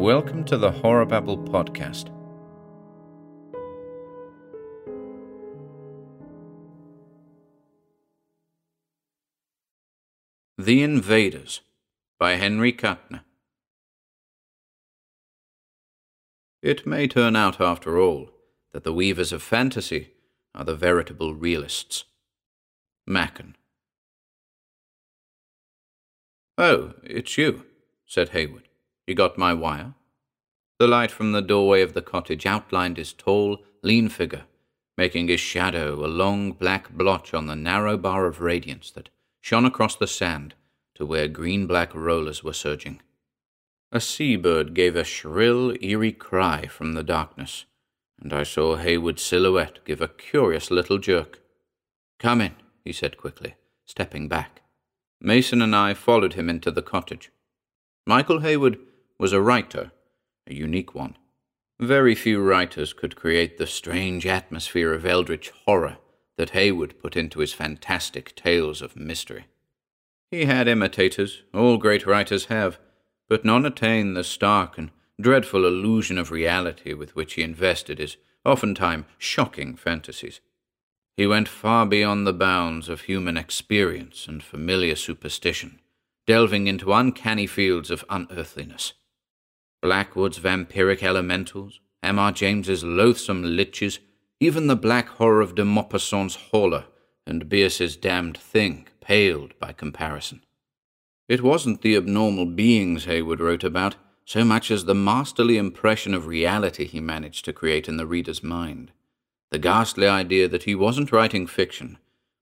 Welcome to the Horror Babble podcast. The Invaders by Henry Kuttner. It may turn out, after all, that the weavers of fantasy are the veritable realists. Machen. Oh, it's you, said Heywood. You got my wire? The light from the doorway of the cottage outlined his tall, lean figure, making his shadow a long black blotch on the narrow bar of radiance that shone across the sand to where green black rollers were surging. A sea-bird gave a shrill, eerie cry from the darkness, and I saw Heywood's silhouette give a curious little jerk. Come in, he said quickly, stepping back. Mason and I followed him into the cottage. Michael Heywood was a writer, a unique one. Very few writers could create the strange atmosphere of eldritch horror that Heywood put into his fantastic tales of mystery. He had imitators, all great writers have, but none attain the stark and dreadful illusion of reality with which he invested his oftentimes shocking fantasies. He went far beyond the bounds of human experience and familiar superstition, delving into uncanny fields of unearthliness. Blackwood's vampiric elementals, M.R. James's loathsome liches, even the black horror of de Maupassant's Horla and Bierce's damned thing paled by comparison. It wasn't the abnormal beings Heywood wrote about, so much as the masterly impression of reality he managed to create in the reader's mind. The ghastly idea that he wasn't writing fiction,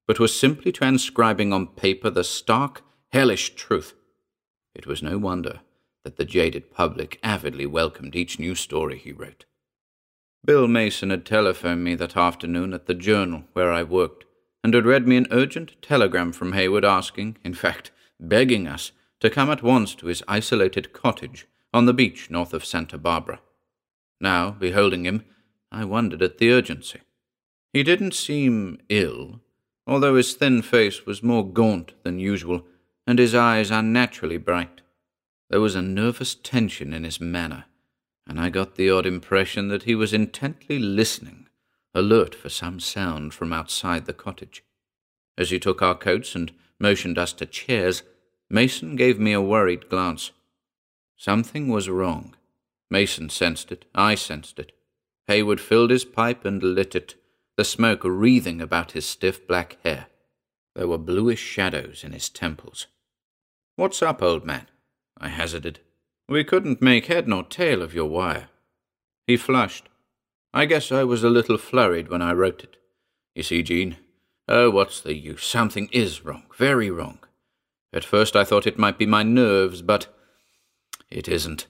but was simply transcribing on paper the stark, hellish truth. It was no wonder that the jaded public avidly welcomed each new story he wrote. Bill Mason had telephoned me that afternoon at the Journal where I worked, and had read me an urgent telegram from Heywood asking, in fact, begging us, to come at once to his isolated cottage on the beach north of Santa Barbara. Now, beholding him, I wondered at the urgency. He didn't seem ill, although his thin face was more gaunt than usual, and his eyes unnaturally bright. There was a nervous tension in his manner, and I got the odd impression that he was intently listening alert for some sound from outside the cottage. As he took our coats and motioned us to chairs, Mason gave me a worried glance. Something was wrong. Mason sensed it. I sensed it. Heywood filled his pipe and lit it, the smoke wreathing about his stiff black hair. There were bluish shadows in his temples. What's up, old man? I hazarded. We couldn't make head nor tail of your wire. He flushed. I guess I was a little flurried when I wrote it. You see, Jean, oh, what's the use? Something is wrong, very wrong. At first I thought it might be my nerves, but it isn't.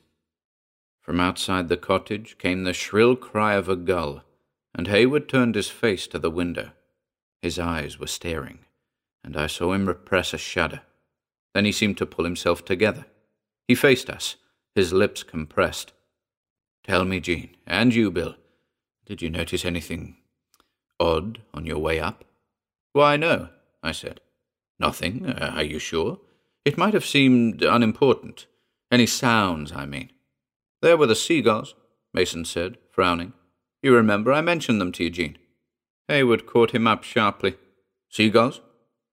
From outside the cottage came the shrill cry of a gull, and Heywood turned his face to the window. His eyes were staring, and I saw him repress a shudder. Then he seemed to pull himself together. He faced us, his lips compressed. Tell me, Jean, and you, Bill, did you notice anything odd on your way up? Why, no, I said. Nothing, uh, are you sure? It might have seemed unimportant. Any sounds, I mean. There were the seagulls, Mason said, frowning. You remember I mentioned them to you, Jean. Heywood caught him up sharply. Seagulls?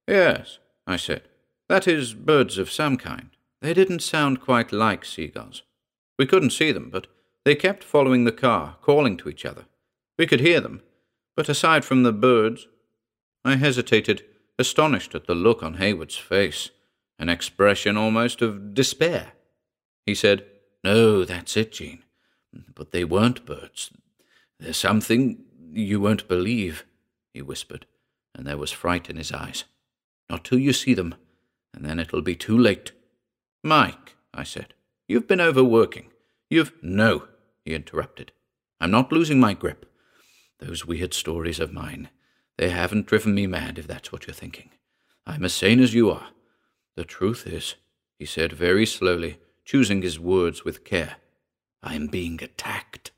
Yes, I said. That is, birds of some kind. They didn't sound quite like seagulls. We couldn't see them, but they kept following the car, calling to each other. We could hear them, but aside from the birds, I hesitated, astonished at the look on Heywood's face, an expression almost of despair. He said, No, that's it, Jean. But they weren't birds. There's something you won't believe, he whispered, and there was fright in his eyes. Not till you see them, and then it'll be too late. Mike, I said, you've been overworking. You've. No, he interrupted. I'm not losing my grip. Those weird stories of mine, they haven't driven me mad, if that's what you're thinking. I'm as sane as you are. The truth is, he said very slowly, choosing his words with care, I am being attacked.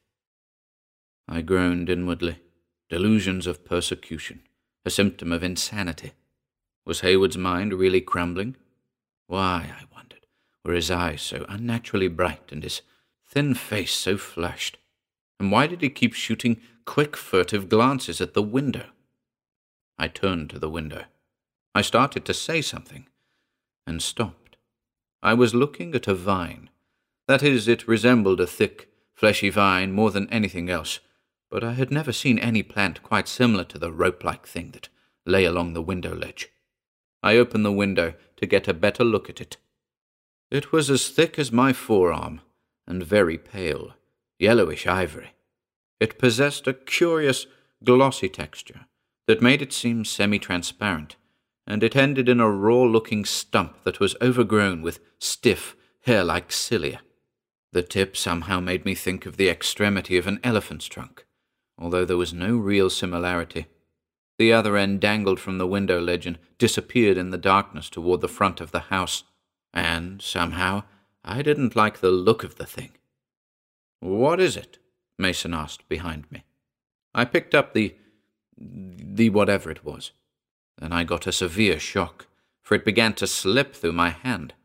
I groaned inwardly. Delusions of persecution, a symptom of insanity. Was Heywood's mind really crumbling? Why, I wondered, were his eyes so unnaturally bright and his thin face so flushed? And why did he keep shooting quick, furtive glances at the window? I turned to the window. I started to say something, and stopped. I was looking at a vine. That is, it resembled a thick, fleshy vine more than anything else, but I had never seen any plant quite similar to the rope like thing that lay along the window ledge. I opened the window to get a better look at it. It was as thick as my forearm, and very pale, yellowish ivory. It possessed a curious, glossy texture that made it seem semi transparent, and it ended in a raw looking stump that was overgrown with stiff, hair like cilia. The tip somehow made me think of the extremity of an elephant's trunk, although there was no real similarity. The other end dangled from the window ledge and disappeared in the darkness toward the front of the house, and somehow I didn't like the look of the thing. What is it? Mason asked behind me. I picked up the. the whatever it was. Then I got a severe shock, for it began to slip through my hand.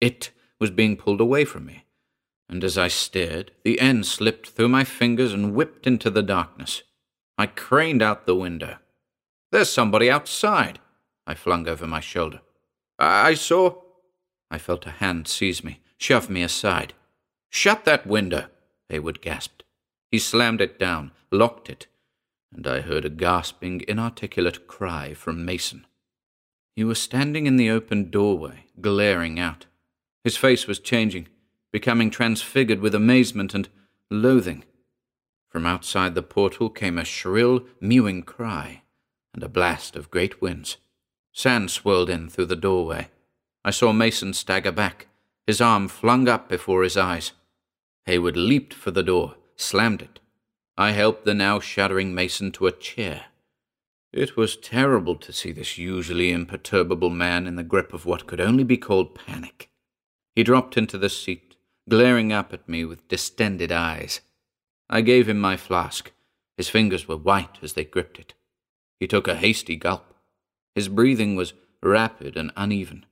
It was being pulled away from me, and as I stared, the end slipped through my fingers and whipped into the darkness. I craned out the window. There's somebody outside, I flung over my shoulder. I saw. I felt a hand seize me, shove me aside. Shut that window, Heywood gasped. He slammed it down, locked it, and I heard a gasping, inarticulate cry from Mason. He was standing in the open doorway, glaring out. His face was changing, becoming transfigured with amazement and loathing. From outside the portal came a shrill, mewing cry, and a blast of great winds. Sand swirled in through the doorway. I saw Mason stagger back, his arm flung up before his eyes. Heywood leaped for the door, slammed it. I helped the now shuddering Mason to a chair. It was terrible to see this usually imperturbable man in the grip of what could only be called panic. He dropped into the seat, glaring up at me with distended eyes. I gave him my flask. His fingers were white as they gripped it. He took a hasty gulp. His breathing was rapid and uneven.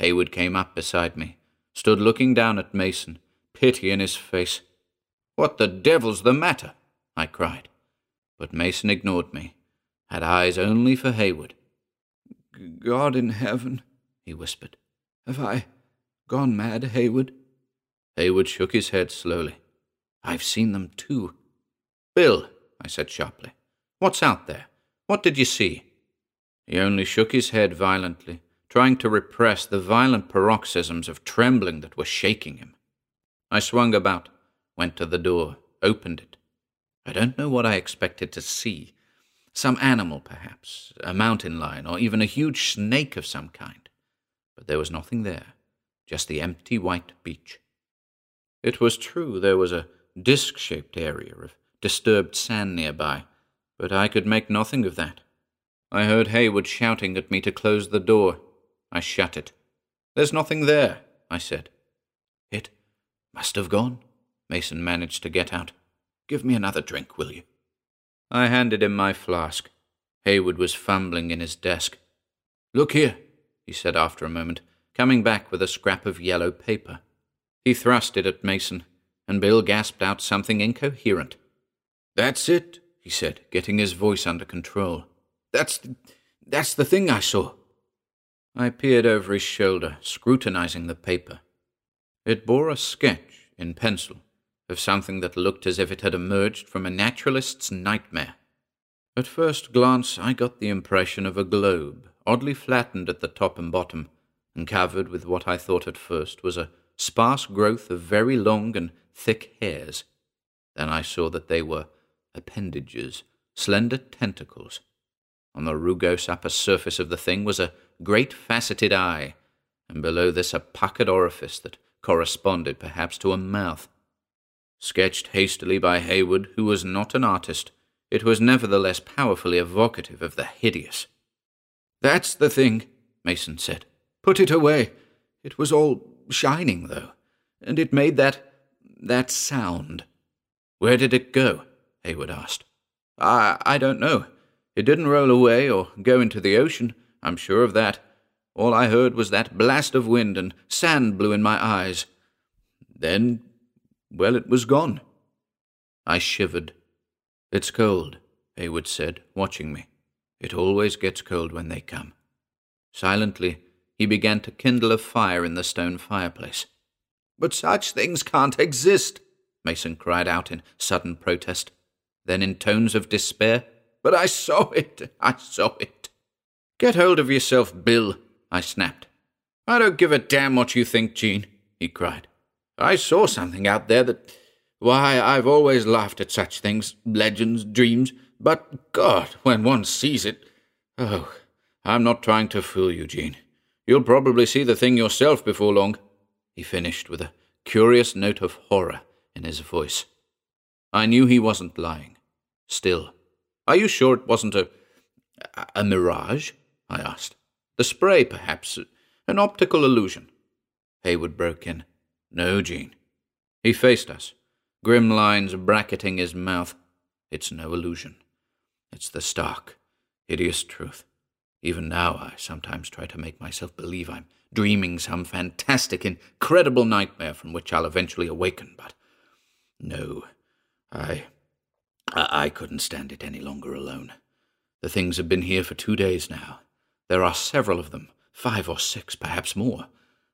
Heywood came up beside me, stood looking down at Mason, pity in his face. What the devil's the matter? I cried. But Mason ignored me, had eyes only for Heywood. God in heaven, he whispered. Have I gone mad, Heywood? Heywood shook his head slowly. I've seen them too. Bill, I said sharply, what's out there? What did you see? He only shook his head violently, trying to repress the violent paroxysms of trembling that were shaking him. I swung about, went to the door, opened it. I don't know what I expected to see. Some animal, perhaps, a mountain lion, or even a huge snake of some kind. But there was nothing there, just the empty white beach. It was true there was a disc shaped area of disturbed sand nearby, but I could make nothing of that. I heard Heywood shouting at me to close the door. I shut it. There's nothing there, I said. It must have gone, Mason managed to get out. Give me another drink, will you? I handed him my flask. Heywood was fumbling in his desk. Look here, he said after a moment, coming back with a scrap of yellow paper. He thrust it at Mason, and Bill gasped out something incoherent. That's it, he said, getting his voice under control. That's the, that's the thing I saw. I peered over his shoulder, scrutinizing the paper. It bore a sketch in pencil of something that looked as if it had emerged from a naturalist's nightmare. At first glance, I got the impression of a globe, oddly flattened at the top and bottom, and covered with what I thought at first was a sparse growth of very long and thick hairs. Then I saw that they were appendages, slender tentacles. On the rugose upper surface of the thing was a great faceted eye, and below this a puckered orifice that corresponded perhaps to a mouth. Sketched hastily by Heywood, who was not an artist, it was nevertheless powerfully evocative of the hideous. That's the thing, Mason said. Put it away. It was all shining, though, and it made that. that sound. Where did it go? Heywood asked. I, I don't know. It didn't roll away or go into the ocean, I'm sure of that. All I heard was that blast of wind, and sand blew in my eyes. Then well, it was gone. I shivered. It's cold, Heywood said, watching me. It always gets cold when they come. Silently, he began to kindle a fire in the stone fireplace. But such things can't exist, Mason cried out in sudden protest. Then, in tones of despair, But I saw it, I saw it. Get hold of yourself, Bill, I snapped. I don't give a damn what you think, Jean, he cried. I saw something out there that. Why, I've always laughed at such things legends, dreams, but God, when one sees it. Oh, I'm not trying to fool you, Jean. You'll probably see the thing yourself before long, he finished with a curious note of horror in his voice. I knew he wasn't lying. Still, are you sure it wasn't a. a mirage? I asked. The spray, perhaps, an optical illusion. Heywood broke in. No, Jean. He faced us, grim lines bracketing his mouth. It's no illusion. It's the stark, hideous truth. Even now, I sometimes try to make myself believe I'm dreaming some fantastic, incredible nightmare from which I'll eventually awaken, but no, I. I, couldn't stand it any longer alone. The things have been here for two days now. There are several of them, five or six, perhaps more.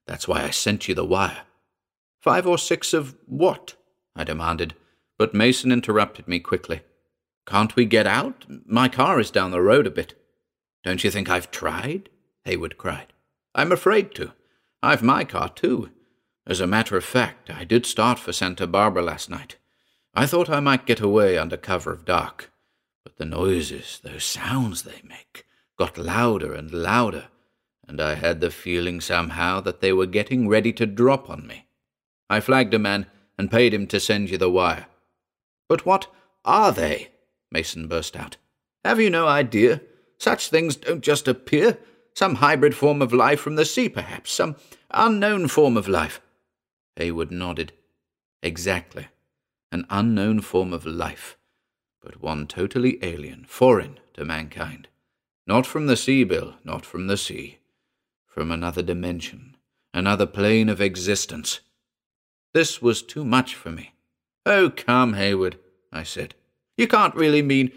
That's why I sent you the wire. Five or six of what? I demanded, but Mason interrupted me quickly. Can't we get out? My car is down the road a bit. Don't you think I've tried? Heywood cried. I'm afraid to. I've my car, too. As a matter of fact, I did start for Santa Barbara last night. I thought I might get away under cover of dark, but the noises, those sounds they make, got louder and louder, and I had the feeling somehow that they were getting ready to drop on me. I flagged a man and paid him to send you the wire. But what are they? Mason burst out. Have you no idea? Such things don't just appear. Some hybrid form of life from the sea, perhaps. Some unknown form of life. Heywood nodded. Exactly. An unknown form of life, but one totally alien, foreign to mankind. Not from the sea, Bill, not from the sea. From another dimension, another plane of existence. This was too much for me. Oh, come, Heywood, I said. You can't really mean.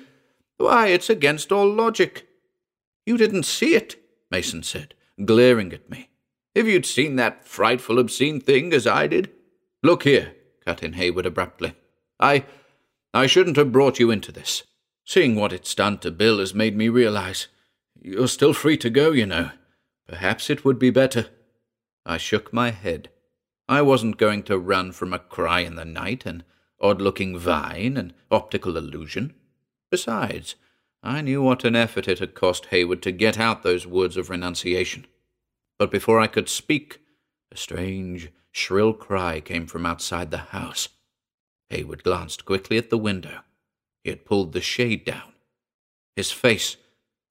Why, it's against all logic. You didn't see it, Mason said, glaring at me. If you'd seen that frightful, obscene thing as I did. Look here, cut in Heywood abruptly. I. I shouldn't have brought you into this. Seeing what it's done to Bill has made me realize. You're still free to go, you know. Perhaps it would be better. I shook my head. I wasn't going to run from a cry in the night, an odd looking vine, an optical illusion. Besides, I knew what an effort it had cost Heywood to get out those words of renunciation. But before I could speak, a strange, shrill cry came from outside the house. Heywood glanced quickly at the window. He had pulled the shade down. His face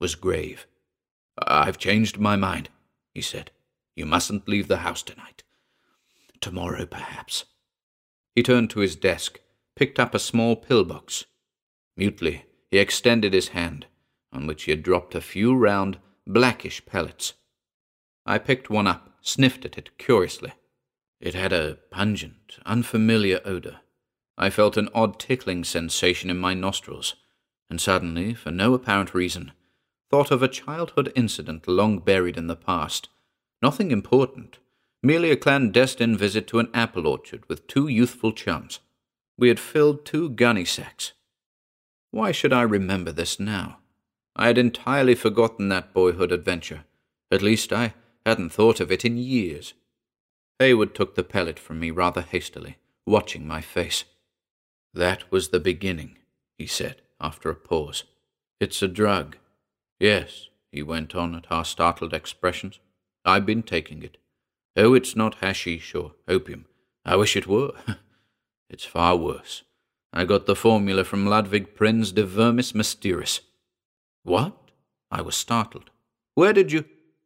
was grave. I've changed my mind, he said. You mustn't leave the house tonight. Tomorrow, perhaps. He turned to his desk, picked up a small pillbox. Mutely, he extended his hand, on which he had dropped a few round, blackish pellets. I picked one up, sniffed at it curiously. It had a pungent, unfamiliar odor. I felt an odd tickling sensation in my nostrils, and suddenly, for no apparent reason, thought of a childhood incident long buried in the past. Nothing important, merely a clandestine visit to an apple orchard with two youthful chums. We had filled two gunny sacks. Why should I remember this now? I had entirely forgotten that boyhood adventure. At least I hadn't thought of it in years. Heywood took the pellet from me rather hastily, watching my face. That was the beginning, he said, after a pause. It's a drug. Yes, he went on at our startled expressions. I've been taking it. Oh, it's not hashish or opium. I wish it were. it's far worse. I got the formula from Ludwig Prinn's de Vermis Mysteriis. What? I was startled. Where did you?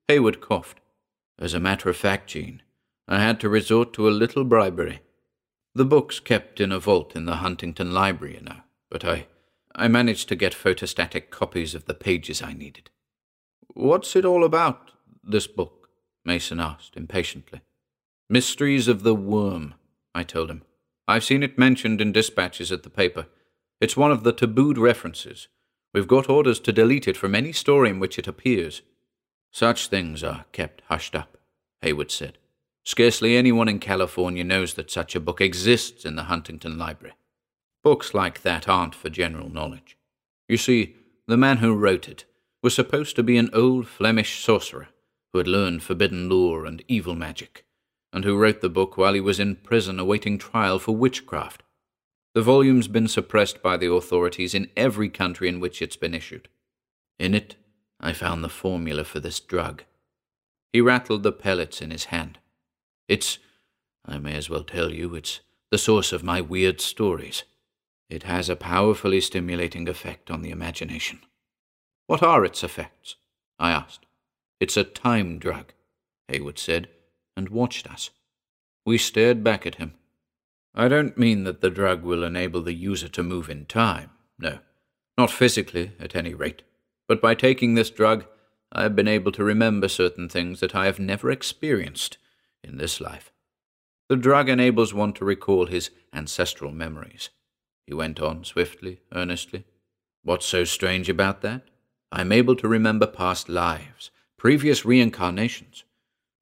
Heywood coughed. As a matter of fact, Jean, I had to resort to a little bribery. The book's kept in a vault in the Huntington Library, you know, but I, I managed to get photostatic copies of the pages I needed. What's it all about, this book? Mason asked impatiently. Mysteries of the Worm, I told him. I've seen it mentioned in dispatches at the paper. It's one of the tabooed references. We've got orders to delete it from any story in which it appears. Such things are kept hushed up, Heywood said. Scarcely anyone in California knows that such a book exists in the Huntington Library. Books like that aren't for general knowledge. You see, the man who wrote it was supposed to be an old Flemish sorcerer who had learned forbidden lore and evil magic, and who wrote the book while he was in prison awaiting trial for witchcraft. The volume's been suppressed by the authorities in every country in which it's been issued. In it, I found the formula for this drug. He rattled the pellets in his hand. It's, I may as well tell you, it's the source of my weird stories. It has a powerfully stimulating effect on the imagination. What are its effects? I asked. It's a time drug, Heywood said, and watched us. We stared back at him. I don't mean that the drug will enable the user to move in time. No, not physically, at any rate. But by taking this drug, I have been able to remember certain things that I have never experienced in this life. The drug enables one to recall his ancestral memories. He went on swiftly, earnestly. What's so strange about that? I am able to remember past lives, previous reincarnations.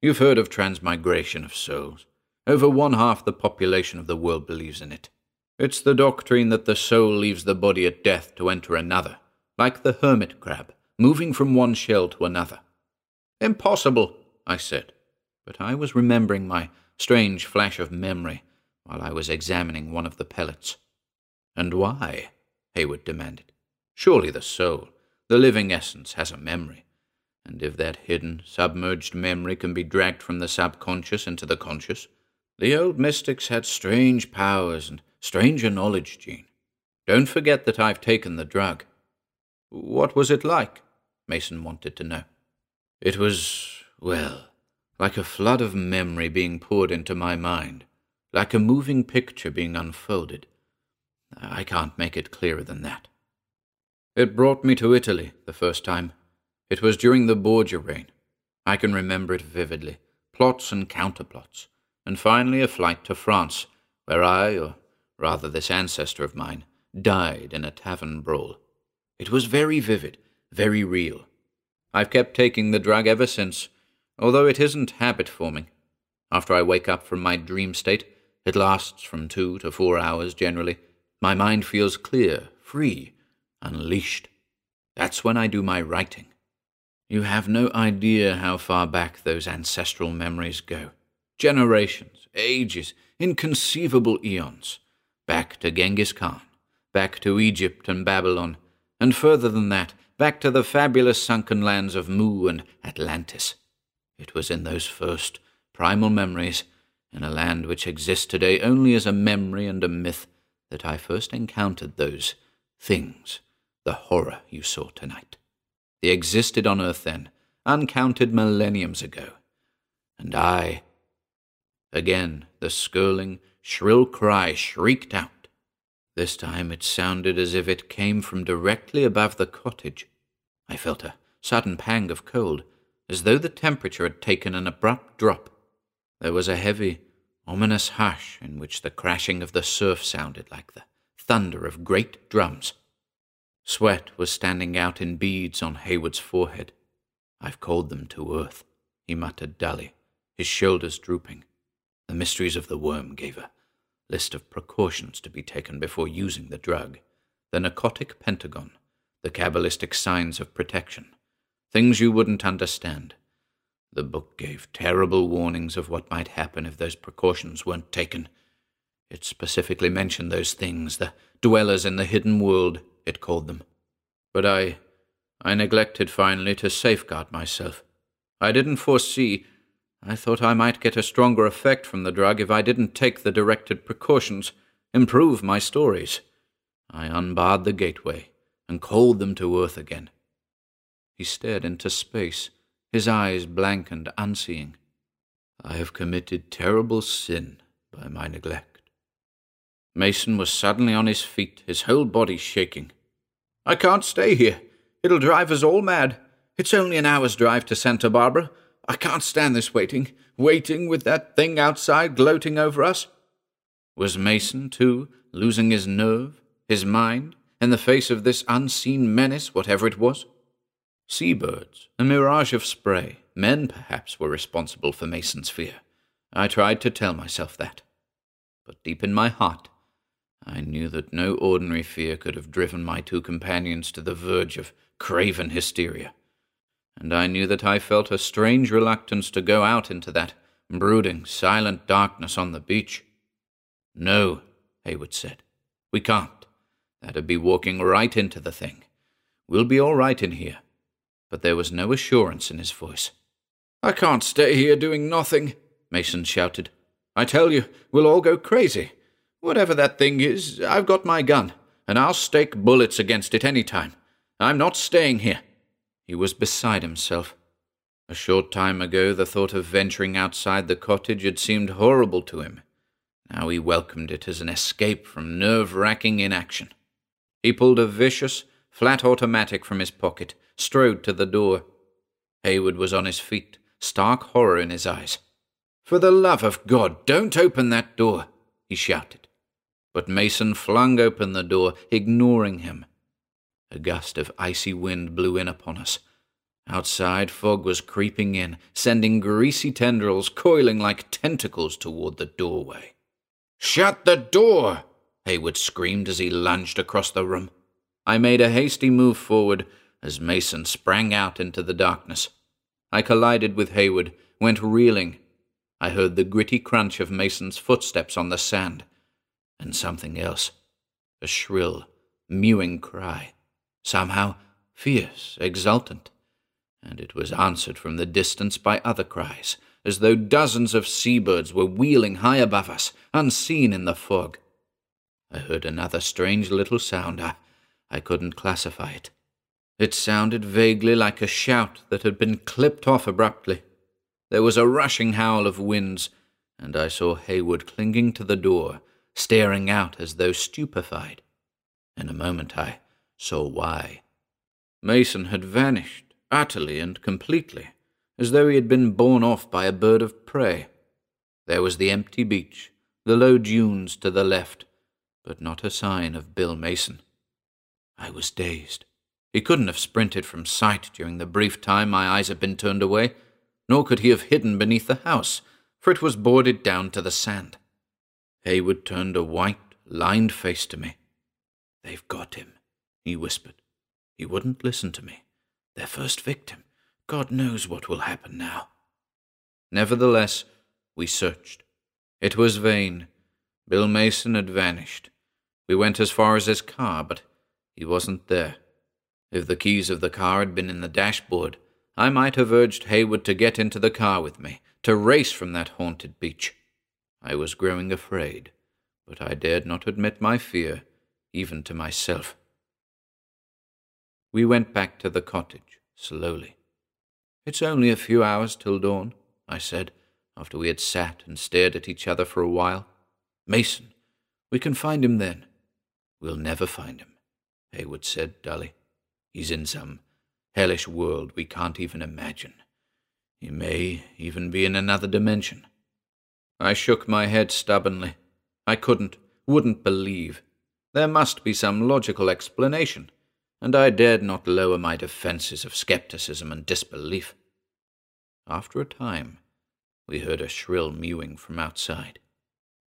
You've heard of transmigration of souls. Over one half the population of the world believes in it. It's the doctrine that the soul leaves the body at death to enter another, like the hermit crab, moving from one shell to another. Impossible, I said but I was remembering my strange flash of memory while I was examining one of the pellets. And why? Heywood demanded. Surely the soul, the living essence, has a memory. And if that hidden, submerged memory can be dragged from the subconscious into the conscious, the old mystics had strange powers and stranger knowledge, Jean. Don't forget that I've taken the drug. What was it like? Mason wanted to know. It was, well, like a flood of memory being poured into my mind, like a moving picture being unfolded. I can't make it clearer than that. It brought me to Italy the first time. It was during the Borgia reign. I can remember it vividly plots and counterplots, and finally a flight to France, where I, or rather this ancestor of mine, died in a tavern brawl. It was very vivid, very real. I've kept taking the drug ever since, although it isn't habit forming. After I wake up from my dream state, it lasts from two to four hours generally. My mind feels clear, free, unleashed. That's when I do my writing. You have no idea how far back those ancestral memories go. Generations, ages, inconceivable eons. Back to Genghis Khan, back to Egypt and Babylon, and further than that, back to the fabulous sunken lands of Mu and Atlantis. It was in those first, primal memories, in a land which exists today only as a memory and a myth, that I first encountered those things, the horror you saw tonight. They existed on earth then, uncounted millenniums ago. And I. Again, the skirling, shrill cry shrieked out. This time it sounded as if it came from directly above the cottage. I felt a sudden pang of cold, as though the temperature had taken an abrupt drop. There was a heavy, ominous hush in which the crashing of the surf sounded like the thunder of great drums. Sweat was standing out in beads on Heywood's forehead. I've called them to earth, he muttered dully, his shoulders drooping. The mysteries of the worm gave a list of precautions to be taken before using the drug, the narcotic pentagon, the cabalistic signs of protection, things you wouldn't understand. The book gave terrible warnings of what might happen if those precautions weren't taken. It specifically mentioned those things, the dwellers in the hidden world, it called them. But I. I neglected finally to safeguard myself. I didn't foresee. I thought I might get a stronger effect from the drug if I didn't take the directed precautions, improve my stories. I unbarred the gateway and called them to earth again. He stared into space, his eyes blank and unseeing. I have committed terrible sin by my neglect. Mason was suddenly on his feet, his whole body shaking. I can't stay here. It'll drive us all mad. It's only an hour's drive to Santa Barbara. I can't stand this waiting, waiting with that thing outside gloating over us. Was Mason, too, losing his nerve, his mind, in the face of this unseen menace, whatever it was? Seabirds, a mirage of spray, men perhaps were responsible for Mason's fear. I tried to tell myself that. But deep in my heart, I knew that no ordinary fear could have driven my two companions to the verge of craven hysteria. And I knew that I felt a strange reluctance to go out into that brooding, silent darkness on the beach. No, Heywood said. We can't. That'd be walking right into the thing. We'll be all right in here. But there was no assurance in his voice. I can't stay here doing nothing, Mason shouted. I tell you, we'll all go crazy. Whatever that thing is, I've got my gun, and I'll stake bullets against it any time. I'm not staying here. He was beside himself. A short time ago, the thought of venturing outside the cottage had seemed horrible to him. Now he welcomed it as an escape from nerve racking inaction. He pulled a vicious, flat automatic from his pocket, strode to the door. Heywood was on his feet, stark horror in his eyes. For the love of God, don't open that door, he shouted. But Mason flung open the door, ignoring him. A gust of icy wind blew in upon us. Outside, fog was creeping in, sending greasy tendrils coiling like tentacles toward the doorway. Shut the door! Heywood screamed as he lunged across the room. I made a hasty move forward as Mason sprang out into the darkness. I collided with Heywood, went reeling. I heard the gritty crunch of Mason's footsteps on the sand, and something else a shrill, mewing cry, somehow fierce, exultant, and it was answered from the distance by other cries, as though dozens of seabirds were wheeling high above us, unseen in the fog. I heard another strange little sound. I, I couldn't classify it. It sounded vaguely like a shout that had been clipped off abruptly. There was a rushing howl of winds, and I saw Heywood clinging to the door, staring out as though stupefied. In a moment I saw why. Mason had vanished, utterly and completely, as though he had been borne off by a bird of prey. There was the empty beach, the low dunes to the left, but not a sign of Bill Mason. I was dazed. He couldn't have sprinted from sight during the brief time my eyes had been turned away, nor could he have hidden beneath the house, for it was boarded down to the sand. Heywood turned a white, lined face to me. They've got him, he whispered. He wouldn't listen to me. Their first victim. God knows what will happen now. Nevertheless, we searched. It was vain. Bill Mason had vanished. We went as far as his car, but he wasn't there. If the keys of the car had been in the dashboard, I might have urged Heywood to get into the car with me, to race from that haunted beach. I was growing afraid, but I dared not admit my fear, even to myself. We went back to the cottage, slowly. It's only a few hours till dawn, I said, after we had sat and stared at each other for a while. Mason, we can find him then. We'll never find him, Heywood said dully. He's in some hellish world we can't even imagine. He may even be in another dimension. I shook my head stubbornly. I couldn't, wouldn't believe. There must be some logical explanation, and I dared not lower my defences of skepticism and disbelief. After a time, we heard a shrill mewing from outside.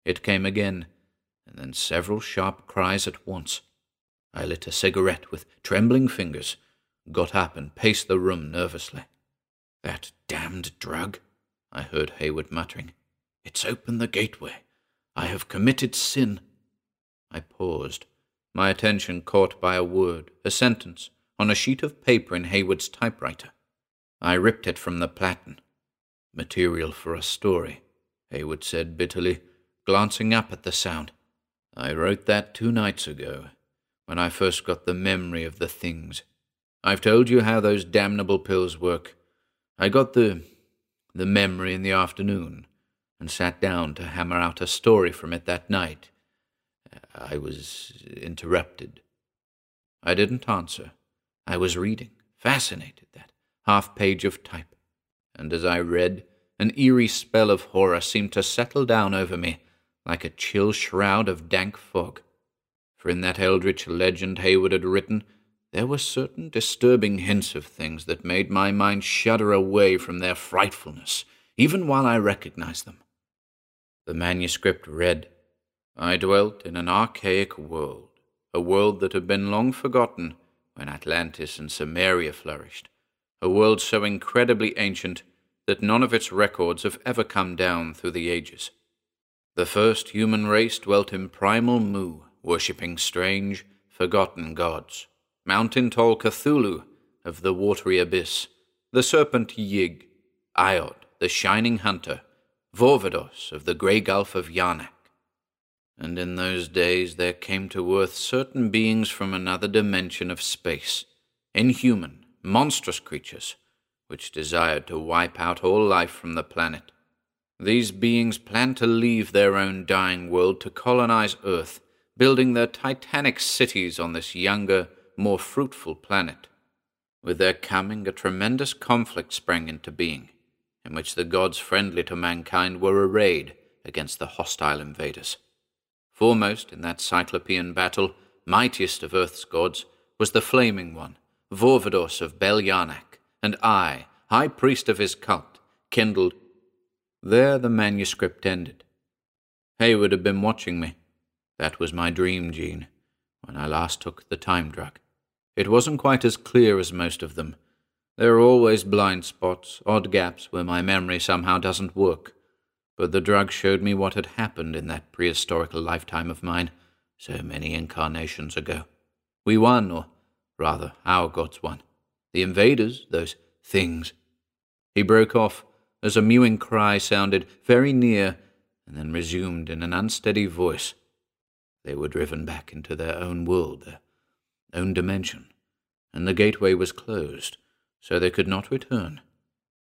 It came again, and then several sharp cries at once. I lit a cigarette with trembling fingers, got up and paced the room nervously. That damned drug, I heard Heywood muttering. It's opened the gateway. I have committed sin. I paused, my attention caught by a word, a sentence, on a sheet of paper in Heywood's typewriter. I ripped it from the platen. Material for a story, Heywood said bitterly, glancing up at the sound. I wrote that two nights ago, when I first got the memory of the things. I've told you how those damnable pills work. I got the the memory in the afternoon, and sat down to hammer out a story from it that night. I was interrupted. I didn't answer. I was reading, fascinated, that half page of type. And as I read, an eerie spell of horror seemed to settle down over me like a chill shroud of dank fog. For in that eldritch legend Heywood had written, there were certain disturbing hints of things that made my mind shudder away from their frightfulness, even while I recognized them. The manuscript read, I dwelt in an archaic world, a world that had been long forgotten when Atlantis and Sumeria flourished, a world so incredibly ancient that none of its records have ever come down through the ages. The first human race dwelt in primal Mu, worshipping strange, forgotten gods mountain tall Cthulhu of the watery abyss, the serpent Yig, Iod, the shining hunter, Vorvadoss of the grey gulf of Yarnak. And in those days there came to earth certain beings from another dimension of space, inhuman, monstrous creatures, which desired to wipe out all life from the planet. These beings planned to leave their own dying world to colonize Earth, building their titanic cities on this younger, more fruitful planet. With their coming, a tremendous conflict sprang into being, in which the gods friendly to mankind were arrayed against the hostile invaders. Foremost in that cyclopean battle, mightiest of Earth's gods, was the Flaming One, Vorvadoss of Bel Yarnak, and I, high priest of his cult, kindled. There the manuscript ended. Heywood had been watching me. That was my dream, Jean, when I last took the time drug. It wasn't quite as clear as most of them. There are always blind spots, odd gaps where my memory somehow doesn't work. But the drug showed me what had happened in that prehistorical lifetime of mine, so many incarnations ago. We won, or rather, our gods won. The invaders, those things. He broke off as a mewing cry sounded very near and then resumed in an unsteady voice. They were driven back into their own world, their own dimension, and the gateway was closed, so they could not return.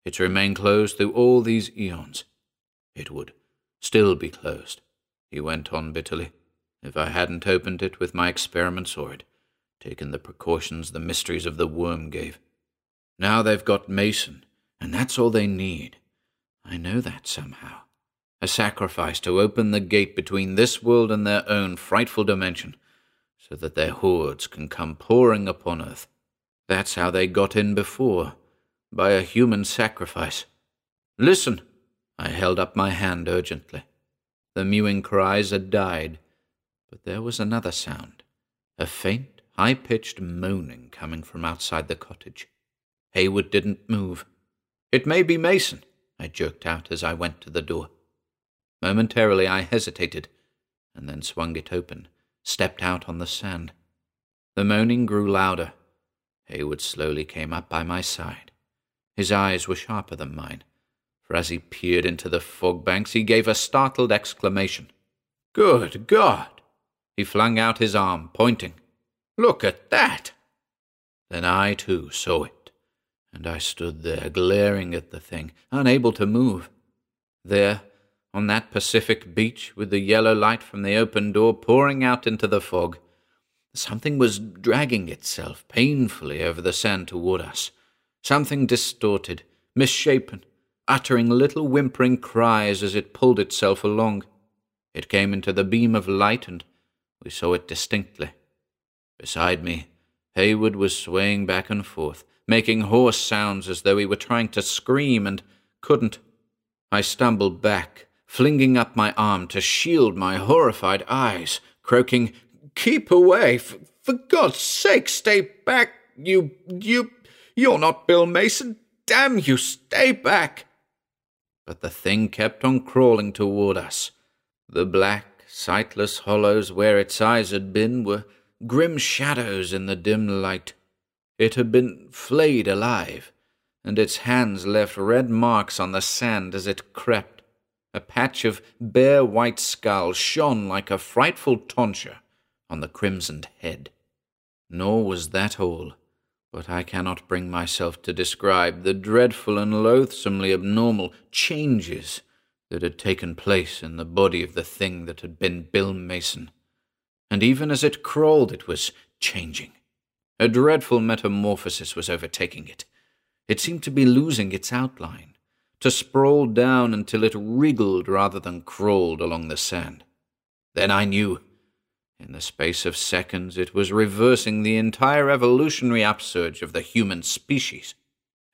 It's remained closed through all these eons. It would still be closed, he went on bitterly, if I hadn't opened it with my experiment sword, taken the precautions the mysteries of the worm gave. Now they've got Mason, and that's all they need. I know that somehow. A sacrifice to open the gate between this world and their own frightful dimension, so that their hordes can come pouring upon earth. That's how they got in before, by a human sacrifice. Listen! I held up my hand urgently. The mewing cries had died, but there was another sound, a faint, high pitched moaning coming from outside the cottage. Heywood didn't move. It may be Mason, I jerked out as I went to the door. Momentarily I hesitated, and then swung it open stepped out on the sand. The moaning grew louder. Heywood slowly came up by my side. His eyes were sharper than mine, for as he peered into the fog banks, he gave a startled exclamation. Good God! He flung out his arm, pointing. Look at that! Then I too saw it, and I stood there glaring at the thing, unable to move. There, on that Pacific beach with the yellow light from the open door pouring out into the fog. Something was dragging itself painfully over the sand toward us. Something distorted, misshapen, uttering little whimpering cries as it pulled itself along. It came into the beam of light, and we saw it distinctly. Beside me, Heywood was swaying back and forth, making hoarse sounds as though he were trying to scream and couldn't. I stumbled back, flinging up my arm to shield my horrified eyes, croaking, Keep away! For, for God's sake, stay back! You, you, you're not Bill Mason! Damn you, stay back! But the thing kept on crawling toward us. The black, sightless hollows where its eyes had been were grim shadows in the dim light. It had been flayed alive, and its hands left red marks on the sand as it crept. A patch of bare white skull shone like a frightful tonsure on the crimsoned head. Nor was that all, but I cannot bring myself to describe the dreadful and loathsomely abnormal changes that had taken place in the body of the thing that had been Bill Mason. And even as it crawled, it was changing. A dreadful metamorphosis was overtaking it. It seemed to be losing its outline to sprawl down until it wriggled rather than crawled along the sand. Then I knew. In the space of seconds, it was reversing the entire evolutionary upsurge of the human species.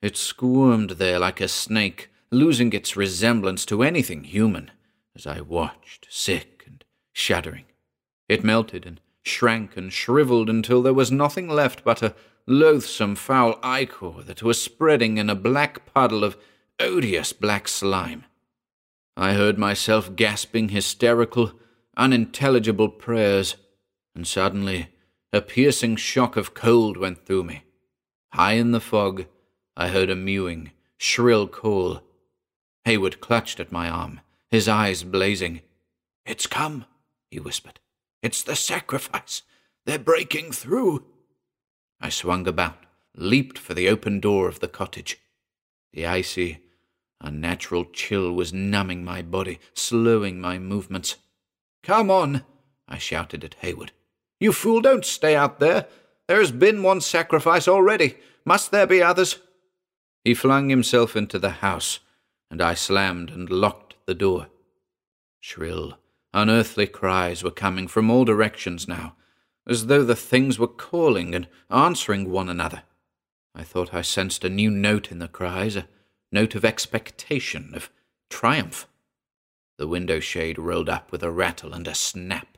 It squirmed there like a snake, losing its resemblance to anything human, as I watched, sick and shuddering. It melted and shrank and shriveled until there was nothing left but a loathsome foul ichor that was spreading in a black puddle of odious black slime. I heard myself gasping hysterical, unintelligible prayers, and suddenly a piercing shock of cold went through me. High in the fog, I heard a mewing, shrill call. Heywood clutched at my arm, his eyes blazing. It's come, he whispered. It's the sacrifice. They're breaking through. I swung about, leaped for the open door of the cottage. The icy, unnatural chill was numbing my body, slowing my movements. Come on, I shouted at Heywood. You fool, don't stay out there. There has been one sacrifice already. Must there be others? He flung himself into the house, and I slammed and locked the door. Shrill, Unearthly cries were coming from all directions now, as though the things were calling and answering one another. I thought I sensed a new note in the cries, a note of expectation, of triumph. The window shade rolled up with a rattle and a snap,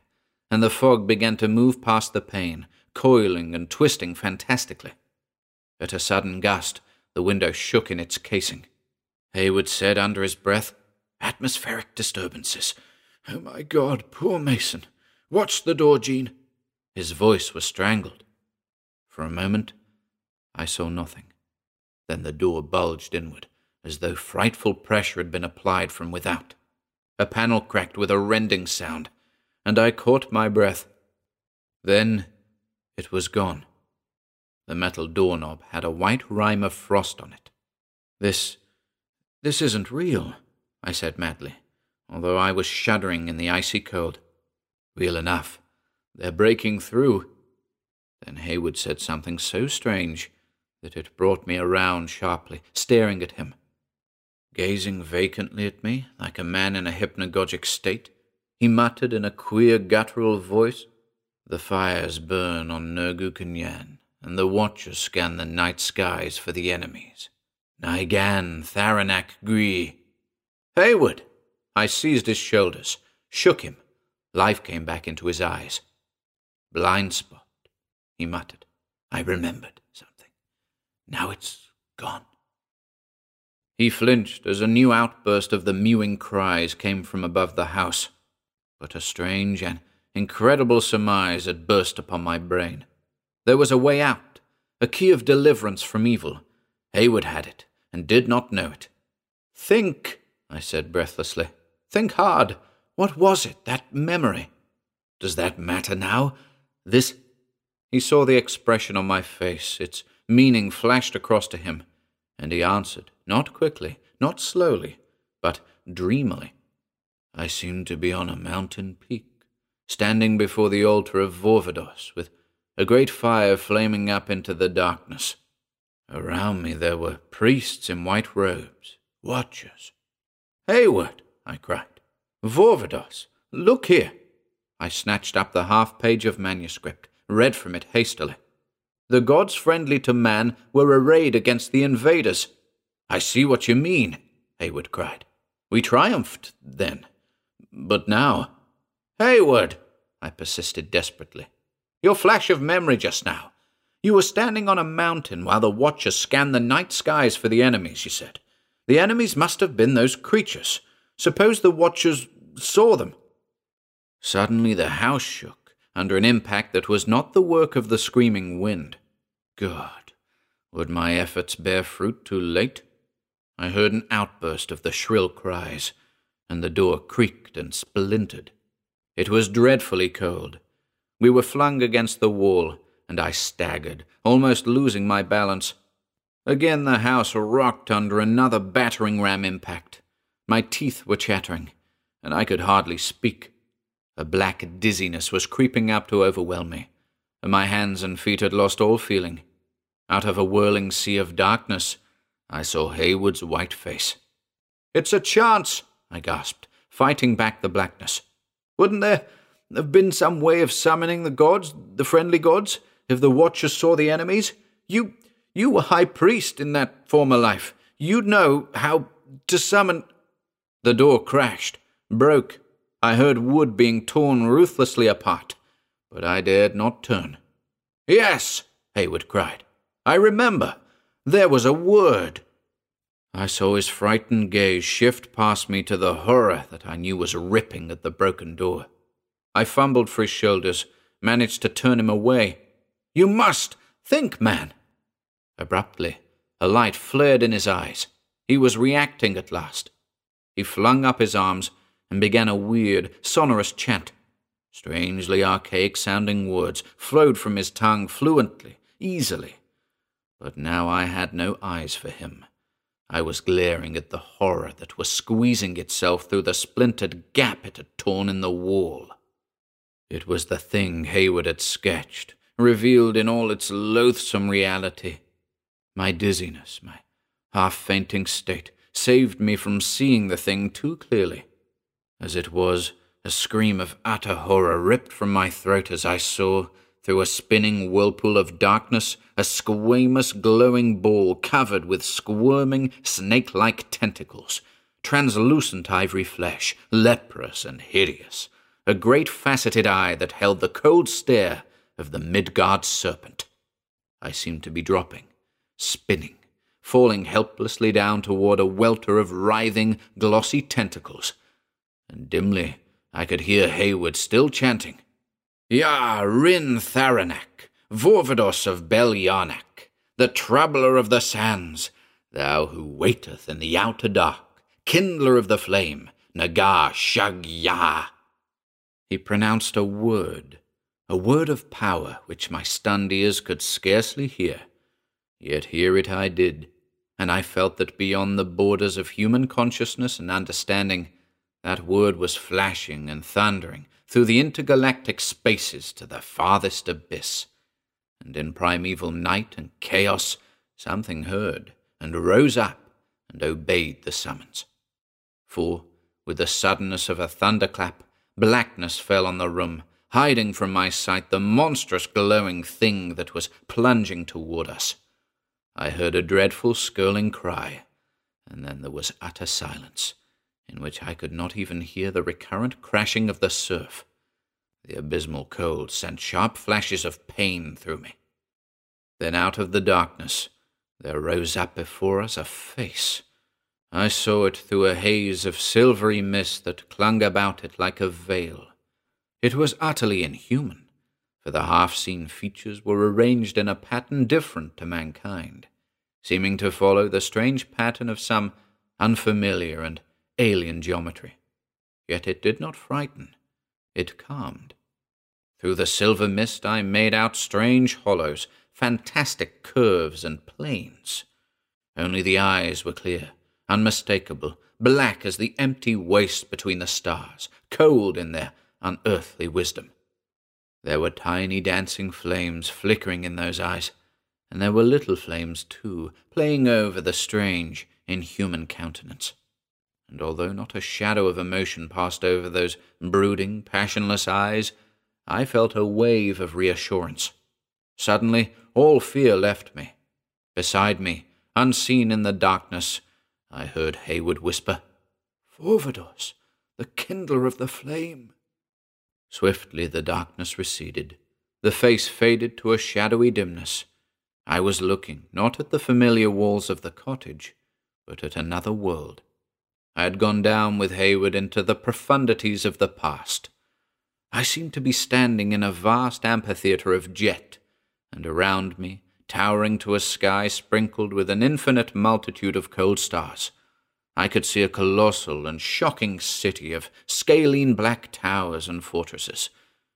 and the fog began to move past the pane, coiling and twisting fantastically. At a sudden gust, the window shook in its casing. Heywood said under his breath, Atmospheric disturbances. Oh, my God, poor Mason. Watch the door, Jean. His voice was strangled. For a moment, I saw nothing. Then the door bulged inward, as though frightful pressure had been applied from without. A panel cracked with a rending sound, and I caught my breath. Then it was gone. The metal doorknob had a white rime of frost on it. This. this isn't real, I said madly although I was shuddering in the icy cold. Real enough. They're breaking through. Then Heywood said something so strange that it brought me around sharply, staring at him. Gazing vacantly at me, like a man in a hypnagogic state, he muttered in a queer guttural voice, The fires burn on Nergu Kunyan, and the watchers scan the night skies for the enemies. Nigan Tharanak Gree. Heywood! I seized his shoulders, shook him. Life came back into his eyes. Blind spot, he muttered. I remembered something. Now it's gone. He flinched as a new outburst of the mewing cries came from above the house. But a strange and incredible surmise had burst upon my brain. There was a way out, a key of deliverance from evil. Heywood had it, and did not know it. Think, I said breathlessly. Think hard. What was it, that memory? Does that matter now? This. He saw the expression on my face, its meaning flashed across to him, and he answered, not quickly, not slowly, but dreamily. I seemed to be on a mountain peak, standing before the altar of Vorvadoss, with a great fire flaming up into the darkness. Around me there were priests in white robes, watchers. Heywood! I cried. Vorvadoss, look here. I snatched up the half page of manuscript, read from it hastily. The gods friendly to man were arrayed against the invaders. I see what you mean, Heywood cried. We triumphed then. But now. Heywood, I persisted desperately. Your flash of memory just now. You were standing on a mountain while the watchers scanned the night skies for the enemies, you said. The enemies must have been those creatures. Suppose the watchers saw them. Suddenly the house shook under an impact that was not the work of the screaming wind. God, would my efforts bear fruit too late? I heard an outburst of the shrill cries, and the door creaked and splintered. It was dreadfully cold. We were flung against the wall, and I staggered, almost losing my balance. Again the house rocked under another battering ram impact. My teeth were chattering, and I could hardly speak. A black dizziness was creeping up to overwhelm me, and my hands and feet had lost all feeling. Out of a whirling sea of darkness, I saw Heywood's white face. It's a chance, I gasped, fighting back the blackness. Wouldn't there have been some way of summoning the gods, the friendly gods, if the Watchers saw the enemies? You, you were high priest in that former life. You'd know how to summon. The door crashed, broke. I heard wood being torn ruthlessly apart, but I dared not turn. Yes, Heywood cried. I remember. There was a word. I saw his frightened gaze shift past me to the horror that I knew was ripping at the broken door. I fumbled for his shoulders, managed to turn him away. You must think, man. Abruptly, a light flared in his eyes. He was reacting at last. He flung up his arms and began a weird, sonorous chant. Strangely archaic sounding words flowed from his tongue fluently, easily. But now I had no eyes for him. I was glaring at the horror that was squeezing itself through the splintered gap it had torn in the wall. It was the thing Heywood had sketched, revealed in all its loathsome reality. My dizziness, my half fainting state, saved me from seeing the thing too clearly. As it was, a scream of utter horror ripped from my throat as I saw, through a spinning whirlpool of darkness, a squamous glowing ball covered with squirming snake like tentacles, translucent ivory flesh, leprous and hideous, a great faceted eye that held the cold stare of the Midgard serpent. I seemed to be dropping, spinning, falling helplessly down toward a welter of writhing, glossy tentacles. And dimly I could hear Heywood still chanting, Ya Rin Tharanak, Vorvadoss of Bel Yarnak, the troubler of the sands, thou who waiteth in the outer dark, kindler of the flame, Naga Shagya. He pronounced a word, a word of power which my stunned ears could scarcely hear. Yet hear it I did, and I felt that beyond the borders of human consciousness and understanding, that word was flashing and thundering through the intergalactic spaces to the farthest abyss. And in primeval night and chaos, something heard and rose up and obeyed the summons. For, with the suddenness of a thunderclap, blackness fell on the room, hiding from my sight the monstrous glowing thing that was plunging toward us. I heard a dreadful skirling cry, and then there was utter silence in which I could not even hear the recurrent crashing of the surf. The abysmal cold sent sharp flashes of pain through me. Then out of the darkness there rose up before us a face. I saw it through a haze of silvery mist that clung about it like a veil. It was utterly inhuman, for the half-seen features were arranged in a pattern different to mankind, seeming to follow the strange pattern of some unfamiliar and alien geometry. Yet it did not frighten, it calmed. Through the silver mist I made out strange hollows, fantastic curves and planes. Only the eyes were clear, unmistakable, black as the empty waste between the stars, cold in their unearthly wisdom. There were tiny dancing flames flickering in those eyes, and there were little flames, too, playing over the strange, inhuman countenance and although not a shadow of emotion passed over those brooding, passionless eyes, I felt a wave of reassurance. Suddenly, all fear left me. Beside me, unseen in the darkness, I heard Heywood whisper, Vorvadoss, the kindler of the flame. Swiftly the darkness receded. The face faded to a shadowy dimness. I was looking not at the familiar walls of the cottage, but at another world. I had gone down with Heywood into the profundities of the past. I seemed to be standing in a vast amphitheatre of jet, and around me, towering to a sky sprinkled with an infinite multitude of cold stars, I could see a colossal and shocking city of scalene black towers and fortresses,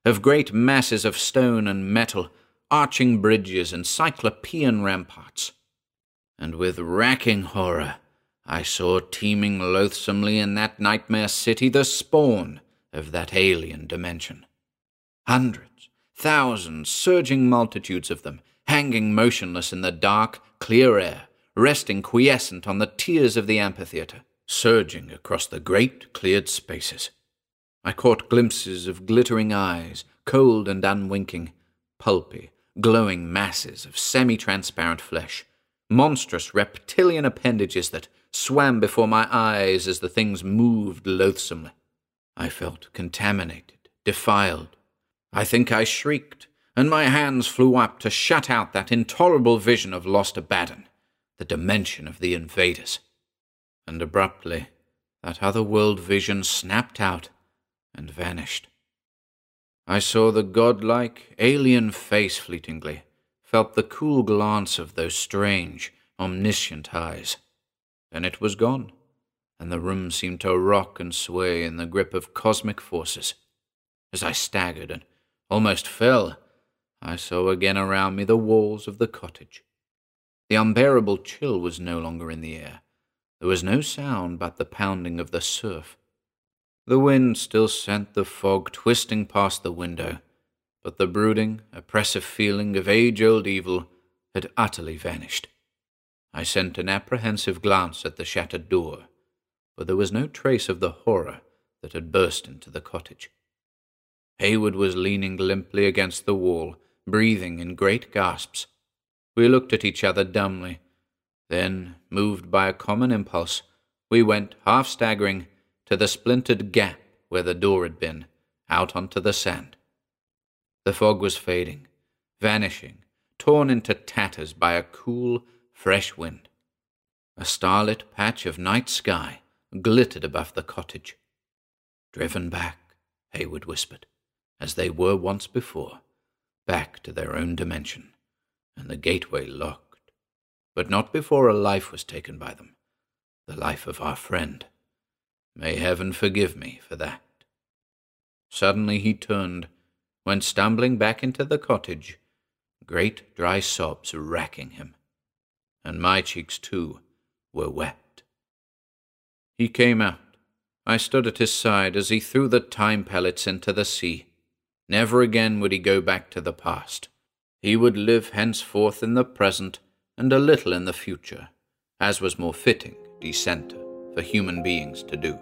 of great masses of stone and metal, arching bridges and cyclopean ramparts. And with racking horror, I saw teeming loathsomely in that nightmare city the spawn of that alien dimension. Hundreds, thousands, surging multitudes of them, hanging motionless in the dark, clear air, resting quiescent on the tiers of the amphitheatre, surging across the great cleared spaces. I caught glimpses of glittering eyes, cold and unwinking, pulpy, glowing masses of semi transparent flesh, monstrous reptilian appendages that swam before my eyes as the things moved loathsomely. I felt contaminated, defiled. I think I shrieked, and my hands flew up to shut out that intolerable vision of lost Abaddon, the dimension of the invaders. And abruptly, that other world vision snapped out and vanished. I saw the godlike, alien face fleetingly, felt the cool glance of those strange, omniscient eyes. Then it was gone, and the room seemed to rock and sway in the grip of cosmic forces. As I staggered and almost fell, I saw again around me the walls of the cottage. The unbearable chill was no longer in the air. There was no sound but the pounding of the surf. The wind still sent the fog twisting past the window, but the brooding, oppressive feeling of age old evil had utterly vanished. I sent an apprehensive glance at the shattered door, but there was no trace of the horror that had burst into the cottage. Heywood was leaning limply against the wall, breathing in great gasps. We looked at each other dumbly. Then, moved by a common impulse, we went, half staggering, to the splintered gap where the door had been, out onto the sand. The fog was fading, vanishing, torn into tatters by a cool, fresh wind. A starlit patch of night sky glittered above the cottage. Driven back, Heywood whispered, as they were once before, back to their own dimension, and the gateway locked. But not before a life was taken by them, the life of our friend. May heaven forgive me for that. Suddenly he turned, went stumbling back into the cottage, great dry sobs racking him and my cheeks too were wet. He came out. I stood at his side as he threw the time pellets into the sea. Never again would he go back to the past. He would live henceforth in the present and a little in the future, as was more fitting, decenter, for human beings to do.